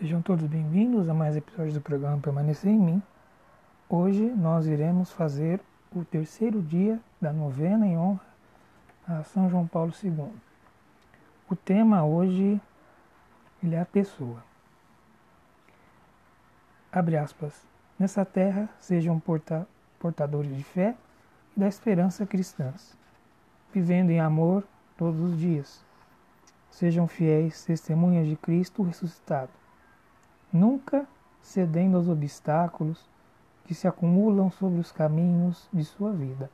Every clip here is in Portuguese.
Sejam todos bem-vindos a mais episódios do programa Permanecer em Mim. Hoje nós iremos fazer o terceiro dia da novena em honra a São João Paulo II. O tema hoje ele é a pessoa. Abre aspas. Nessa terra sejam porta portadores de fé e da esperança cristãs, vivendo em amor todos os dias. Sejam fiéis testemunhas de Cristo ressuscitado nunca cedendo aos obstáculos que se acumulam sobre os caminhos de sua vida.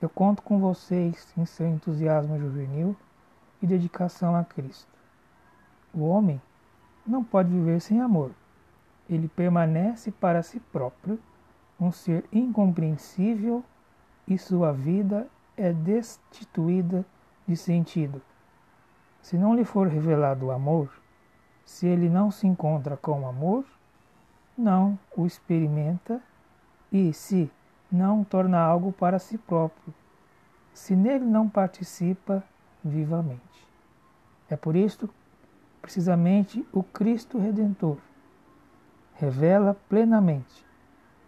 Eu conto com vocês em seu entusiasmo juvenil e dedicação a Cristo. O homem não pode viver sem amor. Ele permanece para si próprio um ser incompreensível e sua vida é destituída de sentido. Se não lhe for revelado o amor, se ele não se encontra com amor, não o experimenta e se não torna algo para si próprio, se nele não participa vivamente. É por isto, precisamente, o Cristo Redentor revela plenamente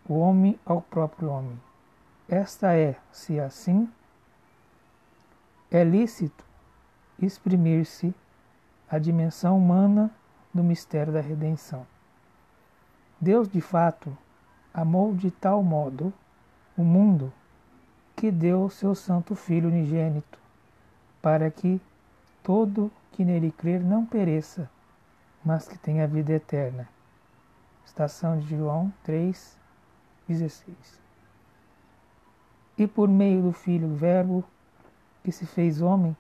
o homem ao próprio homem. Esta é, se assim, é lícito exprimir-se a dimensão humana do mistério da redenção. Deus, de fato, amou de tal modo o mundo que deu seu Santo Filho unigênito, para que todo que nele crer não pereça, mas que tenha vida eterna. Estação de João 3, 16. E por meio do Filho Verbo, que se fez homem,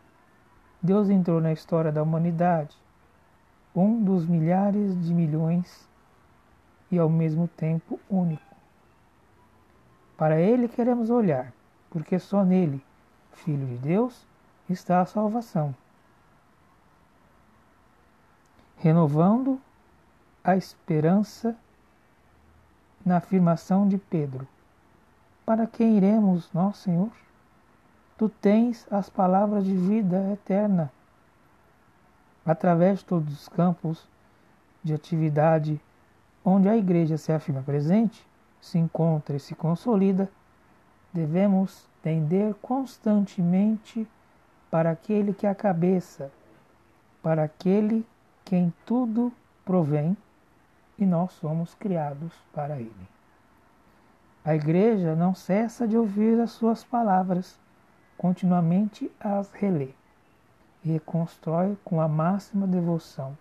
Deus entrou na história da humanidade um dos milhares de milhões e ao mesmo tempo único. Para ele queremos olhar, porque só nele, Filho de Deus, está a salvação. Renovando a esperança na afirmação de Pedro: Para quem iremos, nós, Senhor? Tu tens as palavras de vida eterna através de todos os campos de atividade onde a igreja se afirma presente, se encontra e se consolida, devemos tender constantemente para aquele que é a cabeça, para aquele que em tudo provém e nós somos criados para ele. A igreja não cessa de ouvir as suas palavras, continuamente as relê reconstrói com a máxima devoção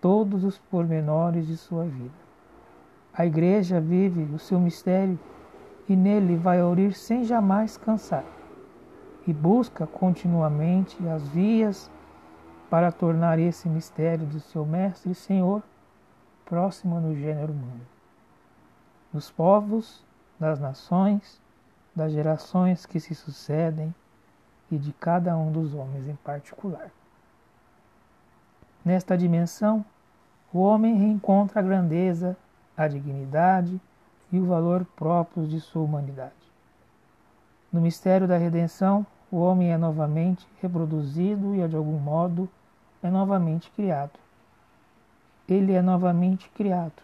todos os pormenores de sua vida. A Igreja vive o seu mistério e nele vai ouvir sem jamais cansar e busca continuamente as vias para tornar esse mistério do seu Mestre e Senhor próximo no gênero humano. Dos povos, das nações, das gerações que se sucedem, e de cada um dos homens em particular. Nesta dimensão, o homem reencontra a grandeza, a dignidade e o valor próprios de sua humanidade. No mistério da redenção, o homem é novamente reproduzido e, de algum modo, é novamente criado. Ele é novamente criado.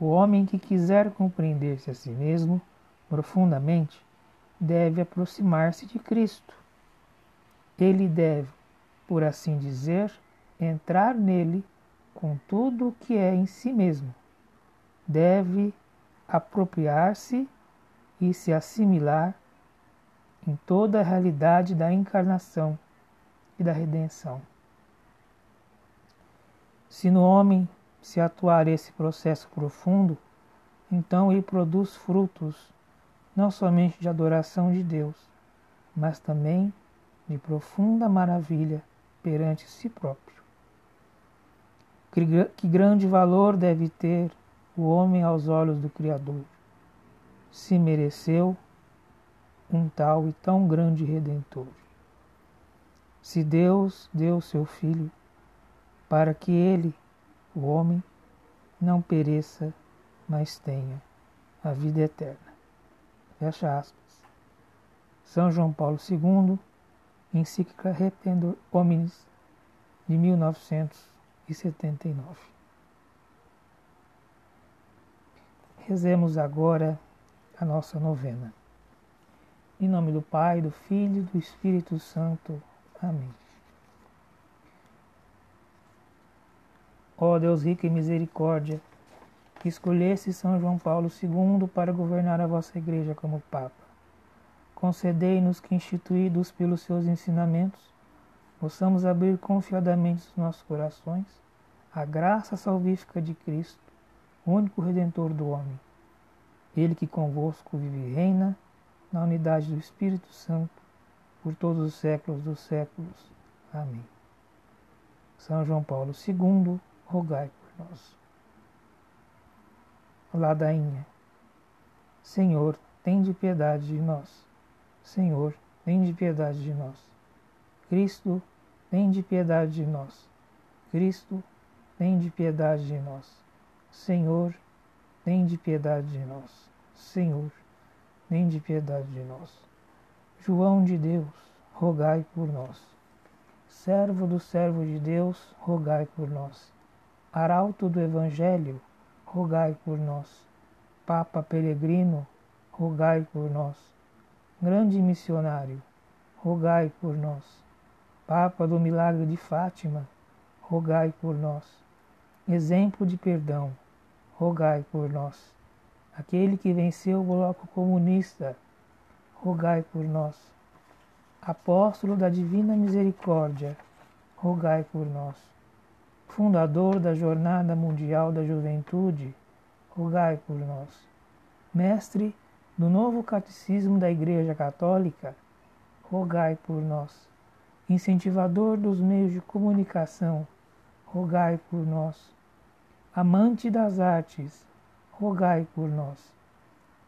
O homem que quiser compreender-se a si mesmo profundamente deve aproximar-se de Cristo. Ele deve, por assim dizer, entrar nele com tudo o que é em si mesmo. Deve apropriar-se e se assimilar em toda a realidade da encarnação e da redenção. Se no homem se atuar esse processo profundo, então ele produz frutos não somente de adoração de Deus, mas também de profunda maravilha perante si próprio. Que grande valor deve ter o homem aos olhos do Criador, se mereceu um tal e tão grande redentor. Se Deus deu seu Filho para que ele, o homem, não pereça, mas tenha a vida eterna. Fecha aspas. São João Paulo II, encíclica Reptendor Hominis, de 1900 e setenta e nove. Rezemos agora a nossa novena. Em nome do Pai, do Filho e do Espírito Santo. Amém. Ó Deus rico em misericórdia, que escolhesse São João Paulo II para governar a vossa Igreja como Papa, concedei-nos que, instituídos pelos seus ensinamentos, possamos abrir confiadamente os nossos corações à graça salvífica de Cristo, único Redentor do homem. Ele que convosco vive e reina na unidade do Espírito Santo, por todos os séculos dos séculos. Amém. São João Paulo II, rogai por nós. Ladainha. Senhor, tem de piedade de nós. Senhor, tem de piedade de nós. Cristo, tem de piedade de nós. Cristo, tem de piedade de nós. Senhor, tem de piedade de nós. Senhor, tem de piedade de nós. João de Deus, rogai por nós. Servo do servo de Deus, rogai por nós. Arauto do Evangelho, rogai por nós. Papa peregrino, rogai por nós. Grande missionário, rogai por nós. Papa do milagre de Fátima, rogai por nós. Exemplo de perdão, rogai por nós. Aquele que venceu o bloco comunista, rogai por nós. Apóstolo da Divina Misericórdia, rogai por nós fundador da Jornada Mundial da Juventude, rogai por nós. Mestre do novo Catecismo da Igreja Católica, rogai por nós. Incentivador dos meios de comunicação, rogai por nós. Amante das artes, rogai por nós.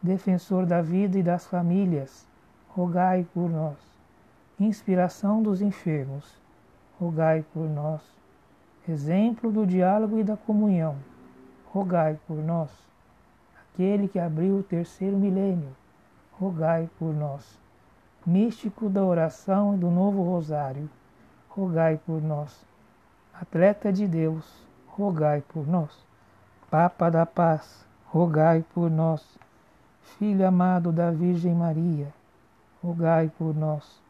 Defensor da vida e das famílias, rogai por nós. Inspiração dos enfermos, rogai por nós exemplo do diálogo e da comunhão, rogai por nós. Aquele que abriu o terceiro milênio, rogai por nós. Místico da oração e do novo rosário, rogai por nós. Atleta de Deus, rogai por nós. Papa da paz, rogai por nós. Filho amado da Virgem Maria, rogai por nós.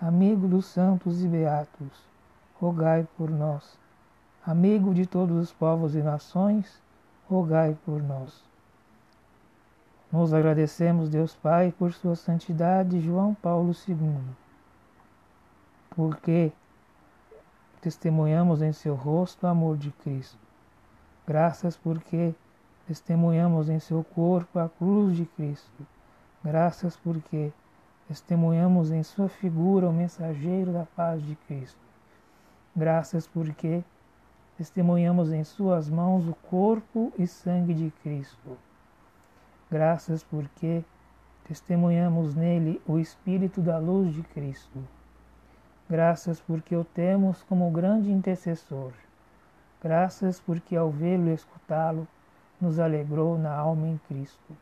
Amigo dos santos e beatos, rogai por nós amigo de todos os povos e nações, rogai por nós. Nos agradecemos, Deus Pai, por sua santidade, João Paulo II, porque testemunhamos em seu rosto o amor de Cristo. Graças porque testemunhamos em seu corpo a cruz de Cristo. Graças porque testemunhamos em sua figura o mensageiro da paz de Cristo. Graças porque testemunhamos em Suas mãos o corpo e sangue de Cristo. Graças porque testemunhamos nele o Espírito da luz de Cristo. Graças porque o temos como grande intercessor. Graças porque ao vê-lo e escutá-lo nos alegrou na alma em Cristo.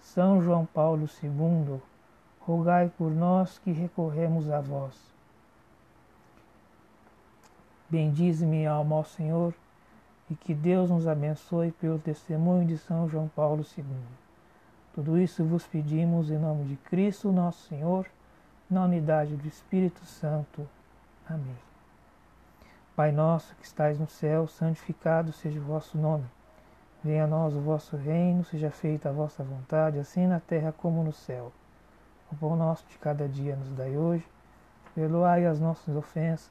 São João Paulo II, rogai por nós que recorremos a vós. Bendize-me, alma, Senhor, e que Deus nos abençoe pelo testemunho de São João Paulo II. Tudo isso vos pedimos em nome de Cristo, nosso Senhor, na unidade do Espírito Santo. Amém. Pai nosso que estais no céu, santificado seja o vosso nome. Venha a nós o vosso reino, seja feita a vossa vontade, assim na terra como no céu. O pão nosso de cada dia nos dai hoje. Perdoai as nossas ofensas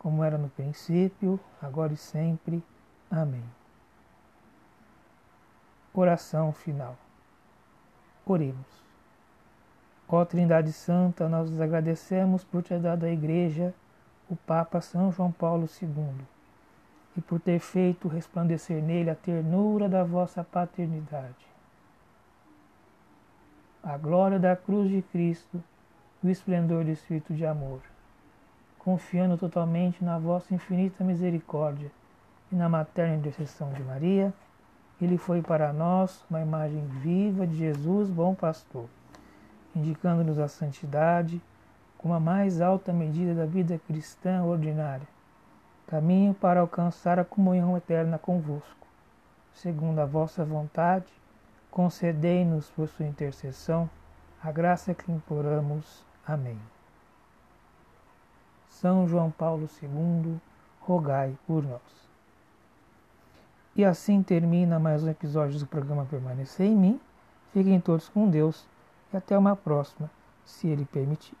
como era no princípio, agora e sempre. Amém. Oração final. Oremos. Ó Trindade Santa, nós os agradecemos por ter dado à Igreja o Papa São João Paulo II, e por ter feito resplandecer nele a ternura da vossa paternidade. A glória da cruz de Cristo, o esplendor do Espírito de amor, confiando totalmente na vossa infinita misericórdia e na materna intercessão de Maria, ele foi para nós uma imagem viva de Jesus, bom pastor, indicando-nos a santidade como a mais alta medida da vida cristã ordinária, caminho para alcançar a comunhão eterna convosco. Segundo a vossa vontade, concedei-nos por sua intercessão a graça que imploramos. Amém. São João Paulo II, rogai por nós. E assim termina mais um episódio do programa Permanecer em Mim. Fiquem todos com Deus e até uma próxima, se Ele permitir.